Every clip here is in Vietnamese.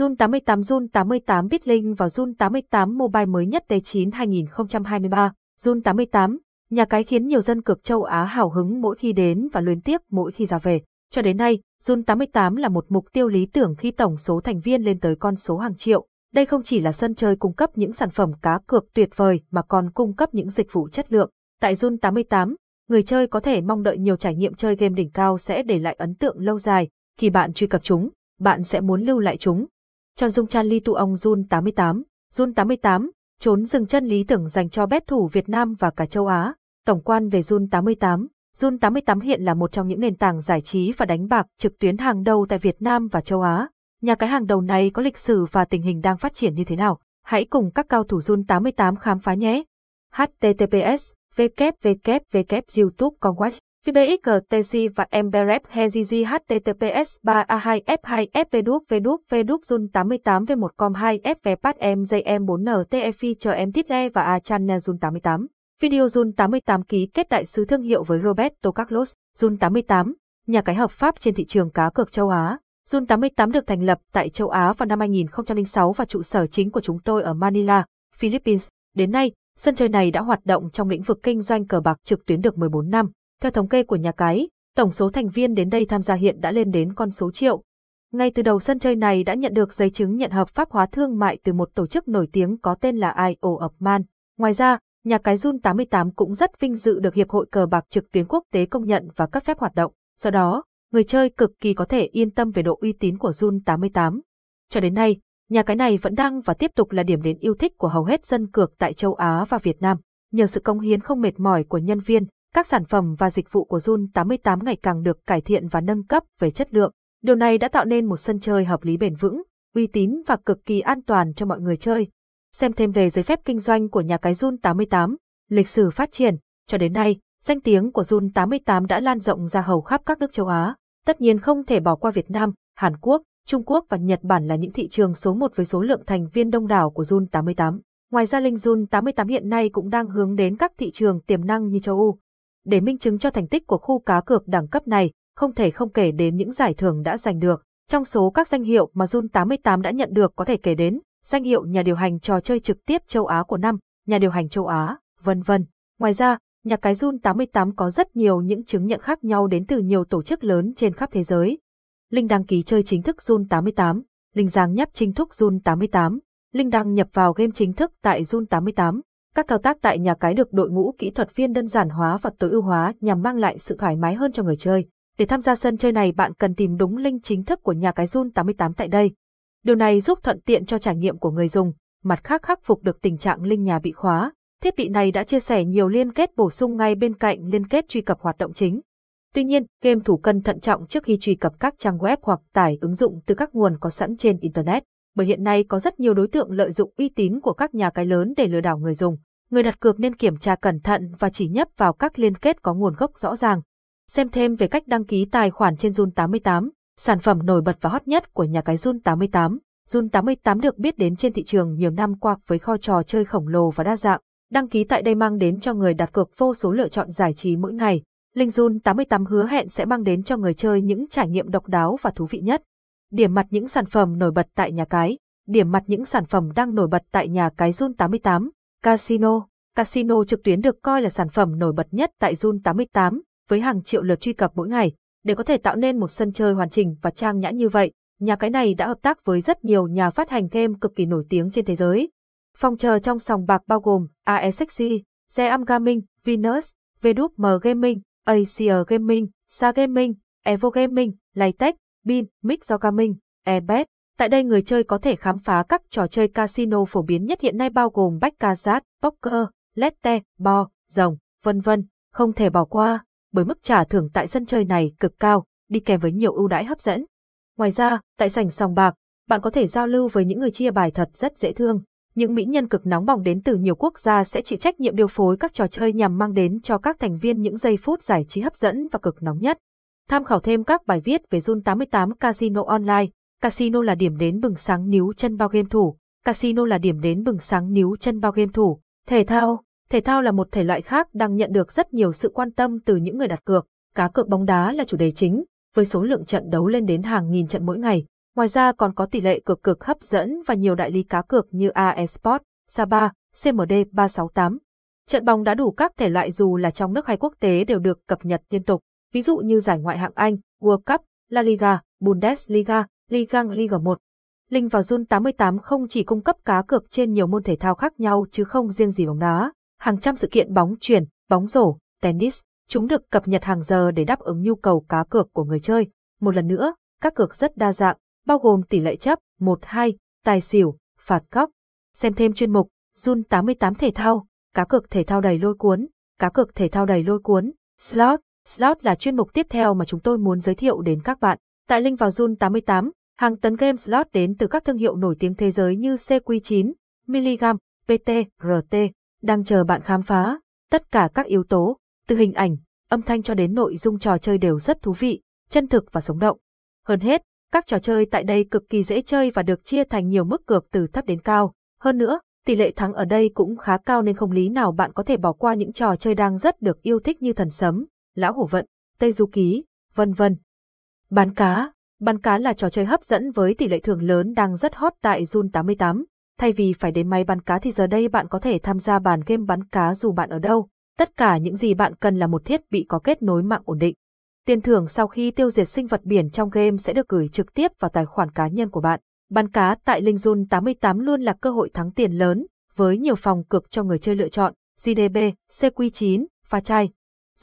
Zun 88 Zun 88 Bitlink vào Zun 88 Mobile mới nhất T9 2023. Zun 88, nhà cái khiến nhiều dân cực châu Á hào hứng mỗi khi đến và luyến tiếp mỗi khi ra về. Cho đến nay, Zun 88 là một mục tiêu lý tưởng khi tổng số thành viên lên tới con số hàng triệu. Đây không chỉ là sân chơi cung cấp những sản phẩm cá cược tuyệt vời mà còn cung cấp những dịch vụ chất lượng. Tại Zun 88, người chơi có thể mong đợi nhiều trải nghiệm chơi game đỉnh cao sẽ để lại ấn tượng lâu dài. Khi bạn truy cập chúng, bạn sẽ muốn lưu lại chúng. Tròn dung chan ly tụ ông Jun 88, Jun 88, trốn dừng chân lý tưởng dành cho bet thủ Việt Nam và cả châu Á. Tổng quan về Jun 88, Jun 88 hiện là một trong những nền tảng giải trí và đánh bạc trực tuyến hàng đầu tại Việt Nam và châu Á. Nhà cái hàng đầu này có lịch sử và tình hình đang phát triển như thế nào? Hãy cùng các cao thủ Jun 88 khám phá nhé. https www youtube.com VBXTC và Emberep Heziji HTTPS 3 a 2 f 2 f đúc v đúc v đúc Jun 88 v 1 com 2 f v pat MJM 4 NTFI chờ em Title và A Channel Jun 88. Video Jun 88 ký kết đại sứ thương hiệu với Roberto Carlos, Jun 88, nhà cái hợp pháp trên thị trường cá cược châu Á. Jun 88 được thành lập tại châu Á vào năm 2006 và trụ sở chính của chúng tôi ở Manila, Philippines. Đến nay, sân chơi này đã hoạt động trong lĩnh vực kinh doanh cờ bạc trực tuyến được 14 năm. Theo thống kê của nhà cái, tổng số thành viên đến đây tham gia hiện đã lên đến con số triệu. Ngay từ đầu sân chơi này đã nhận được giấy chứng nhận hợp pháp hóa thương mại từ một tổ chức nổi tiếng có tên là IO of Man. Ngoài ra, nhà cái Jun 88 cũng rất vinh dự được Hiệp hội cờ bạc trực tuyến quốc tế công nhận và cấp phép hoạt động. Do đó, người chơi cực kỳ có thể yên tâm về độ uy tín của Jun 88. Cho đến nay, nhà cái này vẫn đang và tiếp tục là điểm đến yêu thích của hầu hết dân cược tại châu Á và Việt Nam. Nhờ sự công hiến không mệt mỏi của nhân viên, các sản phẩm và dịch vụ của Jun 88 ngày càng được cải thiện và nâng cấp về chất lượng. Điều này đã tạo nên một sân chơi hợp lý bền vững, uy tín và cực kỳ an toàn cho mọi người chơi. Xem thêm về giấy phép kinh doanh của nhà cái Jun 88, lịch sử phát triển, cho đến nay, danh tiếng của Jun 88 đã lan rộng ra hầu khắp các nước châu Á. Tất nhiên không thể bỏ qua Việt Nam, Hàn Quốc, Trung Quốc và Nhật Bản là những thị trường số một với số lượng thành viên đông đảo của Jun 88. Ngoài ra Linh Jun 88 hiện nay cũng đang hướng đến các thị trường tiềm năng như châu Âu, để minh chứng cho thành tích của khu cá cược đẳng cấp này, không thể không kể đến những giải thưởng đã giành được. Trong số các danh hiệu mà Jun 88 đã nhận được có thể kể đến, danh hiệu nhà điều hành trò chơi trực tiếp châu Á của năm, nhà điều hành châu Á, vân vân. Ngoài ra, nhà cái Jun 88 có rất nhiều những chứng nhận khác nhau đến từ nhiều tổ chức lớn trên khắp thế giới. Linh đăng ký chơi chính thức Jun 88, Linh giang nhấp chính thức Jun 88, Linh đăng nhập vào game chính thức tại Jun 88. Các thao tác tại nhà cái được đội ngũ kỹ thuật viên đơn giản hóa và tối ưu hóa nhằm mang lại sự thoải mái hơn cho người chơi. Để tham gia sân chơi này bạn cần tìm đúng link chính thức của nhà cái Jun 88 tại đây. Điều này giúp thuận tiện cho trải nghiệm của người dùng, mặt khác khắc phục được tình trạng link nhà bị khóa. Thiết bị này đã chia sẻ nhiều liên kết bổ sung ngay bên cạnh liên kết truy cập hoạt động chính. Tuy nhiên, game thủ cần thận trọng trước khi truy cập các trang web hoặc tải ứng dụng từ các nguồn có sẵn trên Internet bởi hiện nay có rất nhiều đối tượng lợi dụng uy tín của các nhà cái lớn để lừa đảo người dùng. Người đặt cược nên kiểm tra cẩn thận và chỉ nhấp vào các liên kết có nguồn gốc rõ ràng. Xem thêm về cách đăng ký tài khoản trên Zun 88, sản phẩm nổi bật và hot nhất của nhà cái Zun 88. Zun 88 được biết đến trên thị trường nhiều năm qua với kho trò chơi khổng lồ và đa dạng. Đăng ký tại đây mang đến cho người đặt cược vô số lựa chọn giải trí mỗi ngày. Linh Zun 88 hứa hẹn sẽ mang đến cho người chơi những trải nghiệm độc đáo và thú vị nhất. Điểm mặt những sản phẩm nổi bật tại nhà cái. Điểm mặt những sản phẩm đang nổi bật tại nhà cái Jun 88. Casino. Casino trực tuyến được coi là sản phẩm nổi bật nhất tại Jun 88, với hàng triệu lượt truy cập mỗi ngày. Để có thể tạo nên một sân chơi hoàn chỉnh và trang nhã như vậy, nhà cái này đã hợp tác với rất nhiều nhà phát hành game cực kỳ nổi tiếng trên thế giới. Phòng chờ trong sòng bạc bao gồm AESXI, Zeam Gaming, Venus, VWM Gaming, Asia Gaming, Sa Gaming, Evo Gaming, Lightech, Bin, Mix, Do Gaming, Ebet. Tại đây người chơi có thể khám phá các trò chơi casino phổ biến nhất hiện nay bao gồm baccarat, poker, lette, bo, rồng, vân vân, không thể bỏ qua, bởi mức trả thưởng tại sân chơi này cực cao, đi kèm với nhiều ưu đãi hấp dẫn. Ngoài ra, tại sảnh sòng bạc, bạn có thể giao lưu với những người chia bài thật rất dễ thương. Những mỹ nhân cực nóng bỏng đến từ nhiều quốc gia sẽ chịu trách nhiệm điều phối các trò chơi nhằm mang đến cho các thành viên những giây phút giải trí hấp dẫn và cực nóng nhất. Tham khảo thêm các bài viết về Jun 88 Casino Online, Casino là điểm đến bừng sáng níu chân bao game thủ. Casino là điểm đến bừng sáng níu chân bao game thủ. Thể thao. Thể thao là một thể loại khác đang nhận được rất nhiều sự quan tâm từ những người đặt cược. Cá cược bóng đá là chủ đề chính, với số lượng trận đấu lên đến hàng nghìn trận mỗi ngày. Ngoài ra còn có tỷ lệ cược cực hấp dẫn và nhiều đại lý cá cược như Aesport, Saba, CMD 368. Trận bóng đã đủ các thể loại dù là trong nước hay quốc tế đều được cập nhật liên tục, ví dụ như giải ngoại hạng Anh, World Cup, La Liga, Bundesliga, Liga Liga 1. Link vào Zun 88 không chỉ cung cấp cá cược trên nhiều môn thể thao khác nhau chứ không riêng gì bóng đá, hàng trăm sự kiện bóng chuyển, bóng rổ, tennis, chúng được cập nhật hàng giờ để đáp ứng nhu cầu cá cược của người chơi. Một lần nữa, các cược rất đa dạng, bao gồm tỷ lệ chấp, 1-2, tài xỉu, phạt góc. Xem thêm chuyên mục, Zun 88 thể thao, cá cược thể thao đầy lôi cuốn, cá cược thể thao đầy lôi cuốn, slot, slot là chuyên mục tiếp theo mà chúng tôi muốn giới thiệu đến các bạn. Tại link vào Zone 88, hàng tấn game slot đến từ các thương hiệu nổi tiếng thế giới như CQ9, Milligram, PT, RT, đang chờ bạn khám phá. Tất cả các yếu tố, từ hình ảnh, âm thanh cho đến nội dung trò chơi đều rất thú vị, chân thực và sống động. Hơn hết, các trò chơi tại đây cực kỳ dễ chơi và được chia thành nhiều mức cược từ thấp đến cao. Hơn nữa, tỷ lệ thắng ở đây cũng khá cao nên không lý nào bạn có thể bỏ qua những trò chơi đang rất được yêu thích như thần sấm, lão hổ vận, tây du ký, vân vân. Bán cá Bắn cá là trò chơi hấp dẫn với tỷ lệ thưởng lớn đang rất hot tại Zun 88. Thay vì phải đến máy bắn cá thì giờ đây bạn có thể tham gia bàn game bắn cá dù bạn ở đâu. Tất cả những gì bạn cần là một thiết bị có kết nối mạng ổn định. Tiền thưởng sau khi tiêu diệt sinh vật biển trong game sẽ được gửi trực tiếp vào tài khoản cá nhân của bạn. Bắn cá tại Linh Zun 88 luôn là cơ hội thắng tiền lớn, với nhiều phòng cược cho người chơi lựa chọn, GDB, CQ9, pha chai.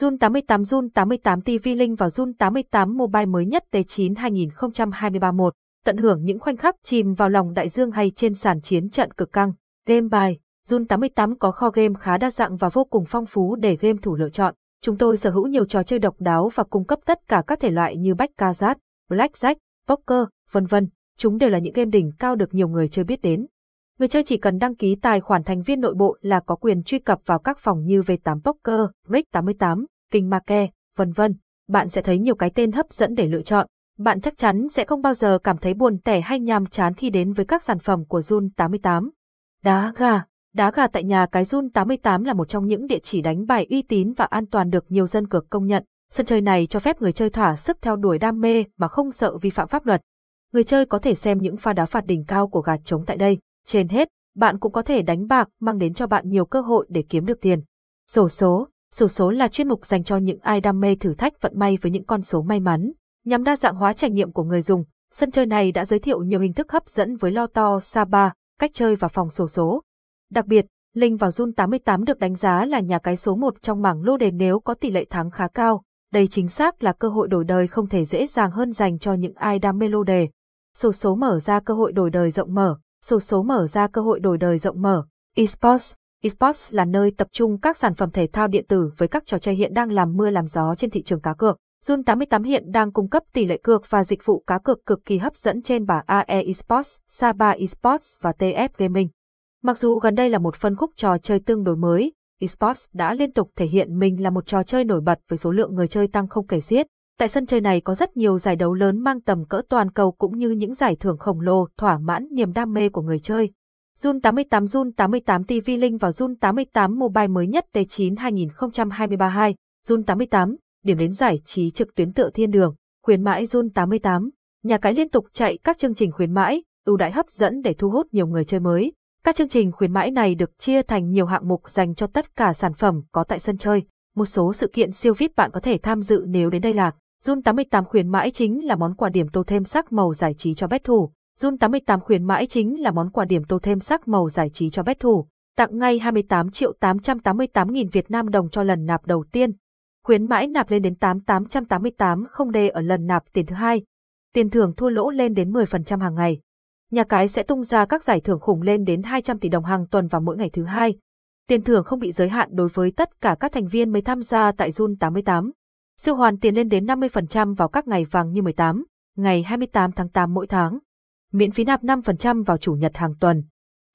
Zune 88 Zune 88 TV Link vào Zune 88 Mobile mới nhất T9 2023 1, tận hưởng những khoảnh khắc chìm vào lòng đại dương hay trên sàn chiến trận cực căng. Game bài Zune 88 có kho game khá đa dạng và vô cùng phong phú để game thủ lựa chọn. Chúng tôi sở hữu nhiều trò chơi độc đáo và cung cấp tất cả các thể loại như Backcard, Blackjack, Poker, vân vân. Chúng đều là những game đỉnh cao được nhiều người chơi biết đến. Người chơi chỉ cần đăng ký tài khoản thành viên nội bộ là có quyền truy cập vào các phòng như V8 Poker, Rick 88, King Make, vân vân. Bạn sẽ thấy nhiều cái tên hấp dẫn để lựa chọn. Bạn chắc chắn sẽ không bao giờ cảm thấy buồn tẻ hay nhàm chán khi đến với các sản phẩm của Jun 88. Đá gà Đá gà tại nhà cái Jun 88 là một trong những địa chỉ đánh bài uy tín và an toàn được nhiều dân cược công nhận. Sân chơi này cho phép người chơi thỏa sức theo đuổi đam mê mà không sợ vi phạm pháp luật. Người chơi có thể xem những pha đá phạt đỉnh cao của gà trống tại đây. Trên hết, bạn cũng có thể đánh bạc mang đến cho bạn nhiều cơ hội để kiếm được tiền. Sổ số Sổ số là chuyên mục dành cho những ai đam mê thử thách vận may với những con số may mắn. Nhằm đa dạng hóa trải nghiệm của người dùng, sân chơi này đã giới thiệu nhiều hình thức hấp dẫn với lo to, sa ba, cách chơi và phòng sổ số. Đặc biệt, Linh vào Jun 88 được đánh giá là nhà cái số 1 trong mảng lô đề nếu có tỷ lệ thắng khá cao. Đây chính xác là cơ hội đổi đời không thể dễ dàng hơn dành cho những ai đam mê lô đề. Sổ số mở ra cơ hội đổi đời rộng mở, sổ số mở ra cơ hội đổi đời rộng mở. Esports Esports là nơi tập trung các sản phẩm thể thao điện tử với các trò chơi hiện đang làm mưa làm gió trên thị trường cá cược. Zun 88 hiện đang cung cấp tỷ lệ cược và dịch vụ cá cược cực kỳ hấp dẫn trên bảng AE Esports, Saba Esports và TF Gaming. Mặc dù gần đây là một phân khúc trò chơi tương đối mới, Esports đã liên tục thể hiện mình là một trò chơi nổi bật với số lượng người chơi tăng không kể xiết. Tại sân chơi này có rất nhiều giải đấu lớn mang tầm cỡ toàn cầu cũng như những giải thưởng khổng lồ thỏa mãn niềm đam mê của người chơi. Zun 88 Zun 88 TV Link vào Zun 88 Mobile mới nhất T9 2023 2, Zun 88, điểm đến giải trí trực tuyến tựa thiên đường, khuyến mãi Zun 88, nhà cái liên tục chạy các chương trình khuyến mãi, ưu đãi hấp dẫn để thu hút nhiều người chơi mới. Các chương trình khuyến mãi này được chia thành nhiều hạng mục dành cho tất cả sản phẩm có tại sân chơi. Một số sự kiện siêu VIP bạn có thể tham dự nếu đến đây là Zun 88 khuyến mãi chính là món quà điểm tô thêm sắc màu giải trí cho bet thủ. Jun 88 khuyến mãi chính là món quà điểm tô thêm sắc màu giải trí cho bet thủ, tặng ngay 28 triệu 888 nghìn Việt Nam đồng cho lần nạp đầu tiên. Khuyến mãi nạp lên đến 8888 không đề ở lần nạp tiền thứ hai. Tiền thưởng thua lỗ lên đến 10% hàng ngày. Nhà cái sẽ tung ra các giải thưởng khủng lên đến 200 tỷ đồng hàng tuần vào mỗi ngày thứ hai. Tiền thưởng không bị giới hạn đối với tất cả các thành viên mới tham gia tại Jun 88. Siêu hoàn tiền lên đến 50% vào các ngày vàng như 18, ngày 28 tháng 8 mỗi tháng miễn phí nạp 5% vào chủ nhật hàng tuần,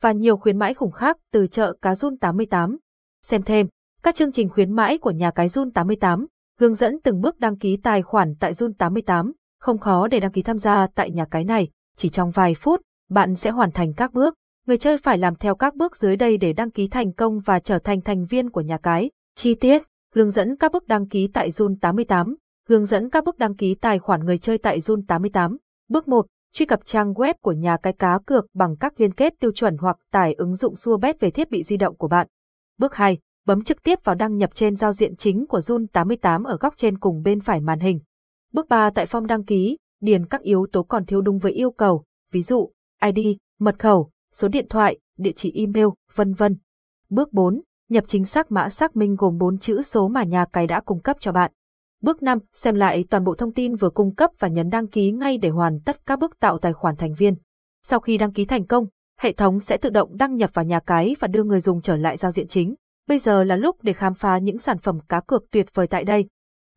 và nhiều khuyến mãi khủng khác từ chợ cá run 88. Xem thêm, các chương trình khuyến mãi của nhà cái run 88, hướng dẫn từng bước đăng ký tài khoản tại run 88, không khó để đăng ký tham gia tại nhà cái này, chỉ trong vài phút, bạn sẽ hoàn thành các bước. Người chơi phải làm theo các bước dưới đây để đăng ký thành công và trở thành thành viên của nhà cái. Chi tiết, hướng dẫn các bước đăng ký tại Zun 88, hướng dẫn các bước đăng ký tài khoản người chơi tại Zun 88. Bước 1, truy cập trang web của nhà cái cá cược bằng các liên kết tiêu chuẩn hoặc tải ứng dụng Suabet về thiết bị di động của bạn. Bước 2. Bấm trực tiếp vào đăng nhập trên giao diện chính của Zun 88 ở góc trên cùng bên phải màn hình. Bước 3. Tại form đăng ký, điền các yếu tố còn thiếu đúng với yêu cầu, ví dụ ID, mật khẩu, số điện thoại, địa chỉ email, vân vân. Bước 4. Nhập chính xác mã xác minh gồm 4 chữ số mà nhà cái đã cung cấp cho bạn. Bước 5. Xem lại toàn bộ thông tin vừa cung cấp và nhấn đăng ký ngay để hoàn tất các bước tạo tài khoản thành viên. Sau khi đăng ký thành công, hệ thống sẽ tự động đăng nhập vào nhà cái và đưa người dùng trở lại giao diện chính. Bây giờ là lúc để khám phá những sản phẩm cá cược tuyệt vời tại đây.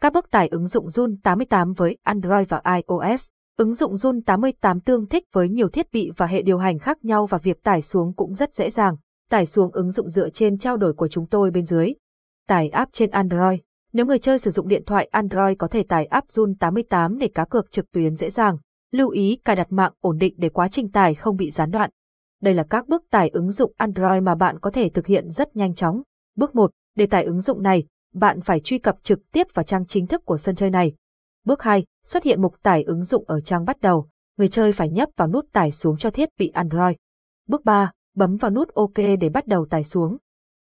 Các bước tải ứng dụng Zun 88 với Android và iOS. Ứng dụng Zun 88 tương thích với nhiều thiết bị và hệ điều hành khác nhau và việc tải xuống cũng rất dễ dàng. Tải xuống ứng dụng dựa trên trao đổi của chúng tôi bên dưới. Tải app trên Android. Nếu người chơi sử dụng điện thoại Android có thể tải app Zun 88 để cá cược trực tuyến dễ dàng. Lưu ý cài đặt mạng ổn định để quá trình tải không bị gián đoạn. Đây là các bước tải ứng dụng Android mà bạn có thể thực hiện rất nhanh chóng. Bước 1. Để tải ứng dụng này, bạn phải truy cập trực tiếp vào trang chính thức của sân chơi này. Bước 2. Xuất hiện mục tải ứng dụng ở trang bắt đầu. Người chơi phải nhấp vào nút tải xuống cho thiết bị Android. Bước 3. Bấm vào nút OK để bắt đầu tải xuống.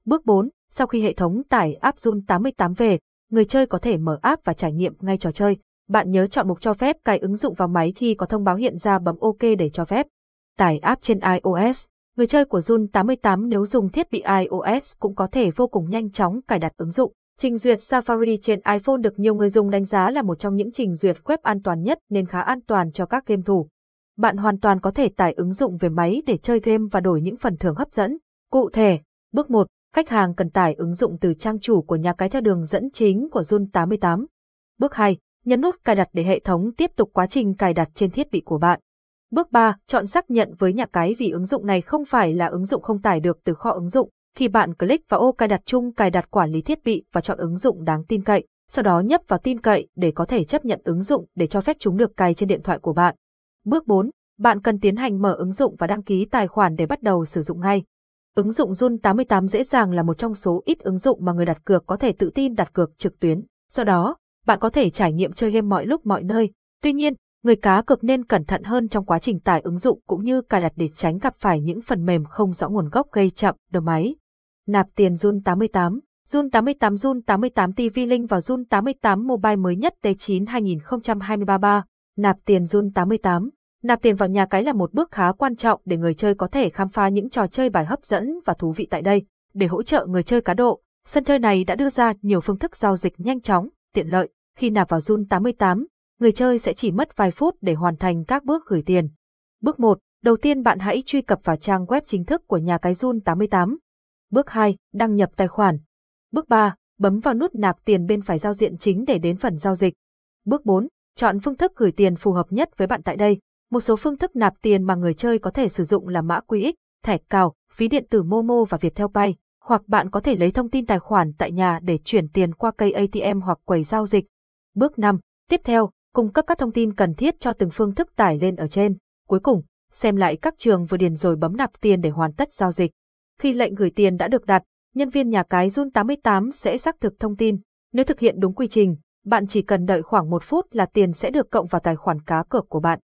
Bước 4. Sau khi hệ thống tải app Zun 88 về, người chơi có thể mở app và trải nghiệm ngay trò chơi. Bạn nhớ chọn mục cho phép cài ứng dụng vào máy khi có thông báo hiện ra bấm OK để cho phép. Tải app trên iOS. Người chơi của Zun 88 nếu dùng thiết bị iOS cũng có thể vô cùng nhanh chóng cài đặt ứng dụng. Trình duyệt Safari trên iPhone được nhiều người dùng đánh giá là một trong những trình duyệt web an toàn nhất nên khá an toàn cho các game thủ. Bạn hoàn toàn có thể tải ứng dụng về máy để chơi game và đổi những phần thưởng hấp dẫn. Cụ thể, bước 1, khách hàng cần tải ứng dụng từ trang chủ của nhà cái theo đường dẫn chính của Zun 88. Bước 2, nhấn nút cài đặt để hệ thống tiếp tục quá trình cài đặt trên thiết bị của bạn. Bước 3, chọn xác nhận với nhà cái vì ứng dụng này không phải là ứng dụng không tải được từ kho ứng dụng. Khi bạn click vào ô cài đặt chung cài đặt quản lý thiết bị và chọn ứng dụng đáng tin cậy, sau đó nhấp vào tin cậy để có thể chấp nhận ứng dụng để cho phép chúng được cài trên điện thoại của bạn. Bước 4, bạn cần tiến hành mở ứng dụng và đăng ký tài khoản để bắt đầu sử dụng ngay. Ứng dụng Zun 88 dễ dàng là một trong số ít ứng dụng mà người đặt cược có thể tự tin đặt cược trực tuyến. Sau đó, bạn có thể trải nghiệm chơi game mọi lúc mọi nơi. Tuy nhiên, người cá cược nên cẩn thận hơn trong quá trình tải ứng dụng cũng như cài đặt để tránh gặp phải những phần mềm không rõ nguồn gốc gây chậm đầu máy. Nạp tiền Zun 88 Zun 88 Zun 88 TV Link vào Zun 88 Mobile mới nhất T9 2023 Nạp tiền run 88 Nạp tiền vào nhà cái là một bước khá quan trọng để người chơi có thể khám phá những trò chơi bài hấp dẫn và thú vị tại đây. Để hỗ trợ người chơi cá độ, sân chơi này đã đưa ra nhiều phương thức giao dịch nhanh chóng, tiện lợi. Khi nạp vào run 88, người chơi sẽ chỉ mất vài phút để hoàn thành các bước gửi tiền. Bước 1. Đầu tiên bạn hãy truy cập vào trang web chính thức của nhà cái run 88. Bước 2. Đăng nhập tài khoản. Bước 3. Bấm vào nút nạp tiền bên phải giao diện chính để đến phần giao dịch. Bước 4. Chọn phương thức gửi tiền phù hợp nhất với bạn tại đây. Một số phương thức nạp tiền mà người chơi có thể sử dụng là mã QX, thẻ cào, phí điện tử Momo và Viettel Pay, hoặc bạn có thể lấy thông tin tài khoản tại nhà để chuyển tiền qua cây ATM hoặc quầy giao dịch. Bước 5. Tiếp theo, cung cấp các thông tin cần thiết cho từng phương thức tải lên ở trên. Cuối cùng, xem lại các trường vừa điền rồi bấm nạp tiền để hoàn tất giao dịch. Khi lệnh gửi tiền đã được đặt, nhân viên nhà cái Jun 88 sẽ xác thực thông tin. Nếu thực hiện đúng quy trình, bạn chỉ cần đợi khoảng một phút là tiền sẽ được cộng vào tài khoản cá cược của bạn.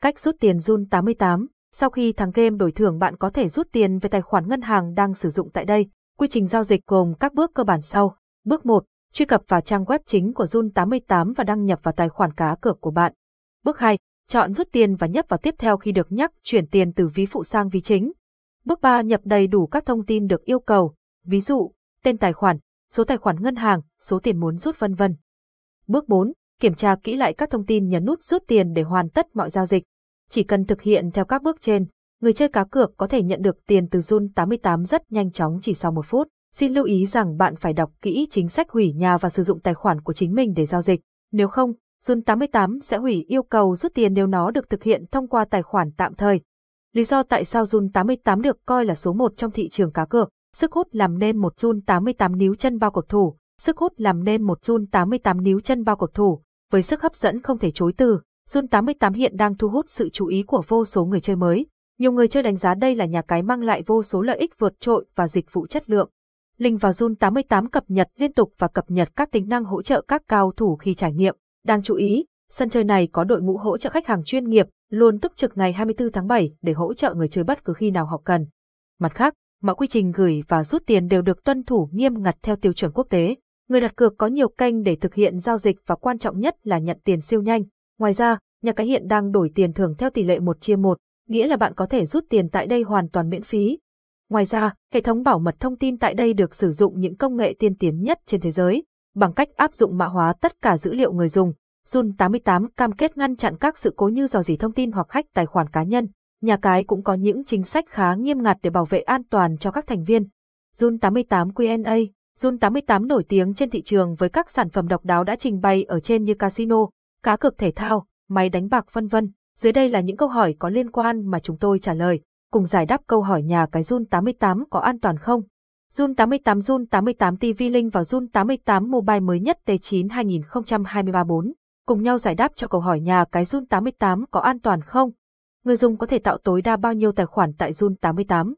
Cách rút tiền Jun 88 Sau khi thắng game đổi thưởng bạn có thể rút tiền về tài khoản ngân hàng đang sử dụng tại đây. Quy trình giao dịch gồm các bước cơ bản sau. Bước 1. Truy cập vào trang web chính của Jun 88 và đăng nhập vào tài khoản cá cược của bạn. Bước 2. Chọn rút tiền và nhấp vào tiếp theo khi được nhắc chuyển tiền từ ví phụ sang ví chính. Bước 3. Nhập đầy đủ các thông tin được yêu cầu, ví dụ, tên tài khoản, số tài khoản ngân hàng, số tiền muốn rút vân vân. Bước 4. Kiểm tra kỹ lại các thông tin nhấn nút rút tiền để hoàn tất mọi giao dịch. Chỉ cần thực hiện theo các bước trên, người chơi cá cược có thể nhận được tiền từ Jun 88 rất nhanh chóng chỉ sau một phút. Xin lưu ý rằng bạn phải đọc kỹ chính sách hủy nhà và sử dụng tài khoản của chính mình để giao dịch. Nếu không, Jun 88 sẽ hủy yêu cầu rút tiền nếu nó được thực hiện thông qua tài khoản tạm thời. Lý do tại sao Jun 88 được coi là số 1 trong thị trường cá cược, sức hút làm nên một Jun 88 níu chân bao cầu thủ, sức hút làm nên một Jun 88 níu chân bao cầu thủ, với sức hấp dẫn không thể chối từ. Jun 88 hiện đang thu hút sự chú ý của vô số người chơi mới. Nhiều người chơi đánh giá đây là nhà cái mang lại vô số lợi ích vượt trội và dịch vụ chất lượng. Linh vào Jun 88 cập nhật liên tục và cập nhật các tính năng hỗ trợ các cao thủ khi trải nghiệm. Đang chú ý, sân chơi này có đội ngũ hỗ trợ khách hàng chuyên nghiệp, luôn túc trực ngày 24 tháng 7 để hỗ trợ người chơi bất cứ khi nào họ cần. Mặt khác, mọi quy trình gửi và rút tiền đều được tuân thủ nghiêm ngặt theo tiêu chuẩn quốc tế. Người đặt cược có nhiều kênh để thực hiện giao dịch và quan trọng nhất là nhận tiền siêu nhanh. Ngoài ra, nhà cái hiện đang đổi tiền thưởng theo tỷ lệ 1 chia 1, nghĩa là bạn có thể rút tiền tại đây hoàn toàn miễn phí. Ngoài ra, hệ thống bảo mật thông tin tại đây được sử dụng những công nghệ tiên tiến nhất trên thế giới, bằng cách áp dụng mã hóa tất cả dữ liệu người dùng. Jun 88 cam kết ngăn chặn các sự cố như dò dỉ thông tin hoặc hack tài khoản cá nhân. Nhà cái cũng có những chính sách khá nghiêm ngặt để bảo vệ an toàn cho các thành viên. Jun 88 Q&A Jun 88 nổi tiếng trên thị trường với các sản phẩm độc đáo đã trình bày ở trên như casino, cá cược thể thao, máy đánh bạc vân vân. Dưới đây là những câu hỏi có liên quan mà chúng tôi trả lời, cùng giải đáp câu hỏi nhà cái Jun 88 có an toàn không? Jun 88 Jun 88 TV link vào Jun 88 mobile mới nhất T9 2023 4. Cùng nhau giải đáp cho câu hỏi nhà cái Jun 88 có an toàn không? Người dùng có thể tạo tối đa bao nhiêu tài khoản tại Jun 88?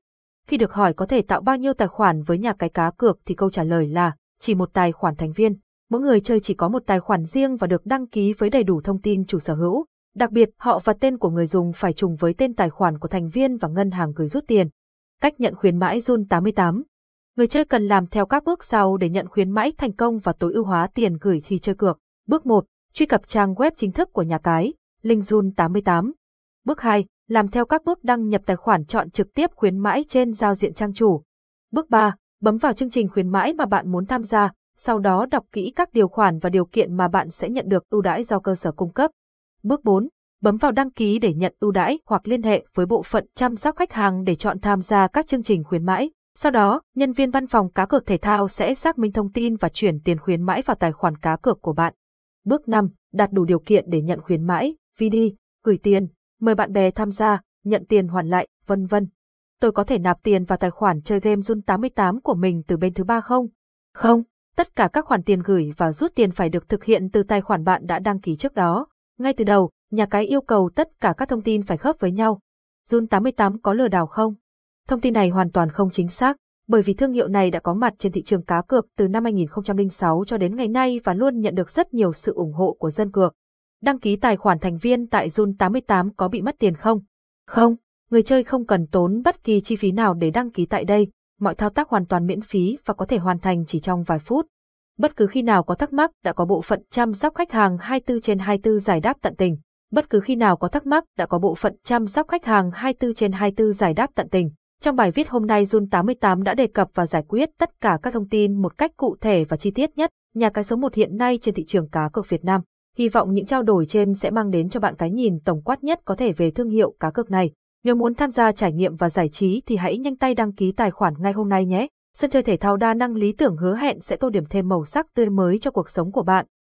Khi được hỏi có thể tạo bao nhiêu tài khoản với nhà cái cá cược thì câu trả lời là chỉ một tài khoản thành viên. Mỗi người chơi chỉ có một tài khoản riêng và được đăng ký với đầy đủ thông tin chủ sở hữu. Đặc biệt, họ và tên của người dùng phải trùng với tên tài khoản của thành viên và ngân hàng gửi rút tiền. Cách nhận khuyến mãi Jun 88 Người chơi cần làm theo các bước sau để nhận khuyến mãi thành công và tối ưu hóa tiền gửi khi chơi cược. Bước 1. Truy cập trang web chính thức của nhà cái, link Jun 88. Bước 2. Làm theo các bước đăng nhập tài khoản chọn trực tiếp khuyến mãi trên giao diện trang chủ. Bước 3. Bấm vào chương trình khuyến mãi mà bạn muốn tham gia, sau đó đọc kỹ các điều khoản và điều kiện mà bạn sẽ nhận được ưu đãi do cơ sở cung cấp. Bước 4. Bấm vào đăng ký để nhận ưu đãi hoặc liên hệ với bộ phận chăm sóc khách hàng để chọn tham gia các chương trình khuyến mãi. Sau đó, nhân viên văn phòng cá cược thể thao sẽ xác minh thông tin và chuyển tiền khuyến mãi vào tài khoản cá cược của bạn. Bước 5. Đạt đủ điều kiện để nhận khuyến mãi, VD, gửi tiền, mời bạn bè tham gia, nhận tiền hoàn lại, vân vân. Tôi có thể nạp tiền vào tài khoản chơi game Jun 88 của mình từ bên thứ ba không? Không, tất cả các khoản tiền gửi và rút tiền phải được thực hiện từ tài khoản bạn đã đăng ký trước đó. Ngay từ đầu, nhà cái yêu cầu tất cả các thông tin phải khớp với nhau. Jun 88 có lừa đảo không? Thông tin này hoàn toàn không chính xác, bởi vì thương hiệu này đã có mặt trên thị trường cá cược từ năm 2006 cho đến ngày nay và luôn nhận được rất nhiều sự ủng hộ của dân cược. Đăng ký tài khoản thành viên tại Jun 88 có bị mất tiền không? Không, người chơi không cần tốn bất kỳ chi phí nào để đăng ký tại đây, mọi thao tác hoàn toàn miễn phí và có thể hoàn thành chỉ trong vài phút. Bất cứ khi nào có thắc mắc đã có bộ phận chăm sóc khách hàng 24 trên 24 giải đáp tận tình. Bất cứ khi nào có thắc mắc đã có bộ phận chăm sóc khách hàng 24 trên 24 giải đáp tận tình. Trong bài viết hôm nay Jun 88 đã đề cập và giải quyết tất cả các thông tin một cách cụ thể và chi tiết nhất, nhà cái số 1 hiện nay trên thị trường cá cược Việt Nam. Hy vọng những trao đổi trên sẽ mang đến cho bạn cái nhìn tổng quát nhất có thể về thương hiệu cá cược này. Nếu muốn tham gia trải nghiệm và giải trí thì hãy nhanh tay đăng ký tài khoản ngay hôm nay nhé. Sân chơi thể thao đa năng lý tưởng hứa hẹn sẽ tô điểm thêm màu sắc tươi mới cho cuộc sống của bạn.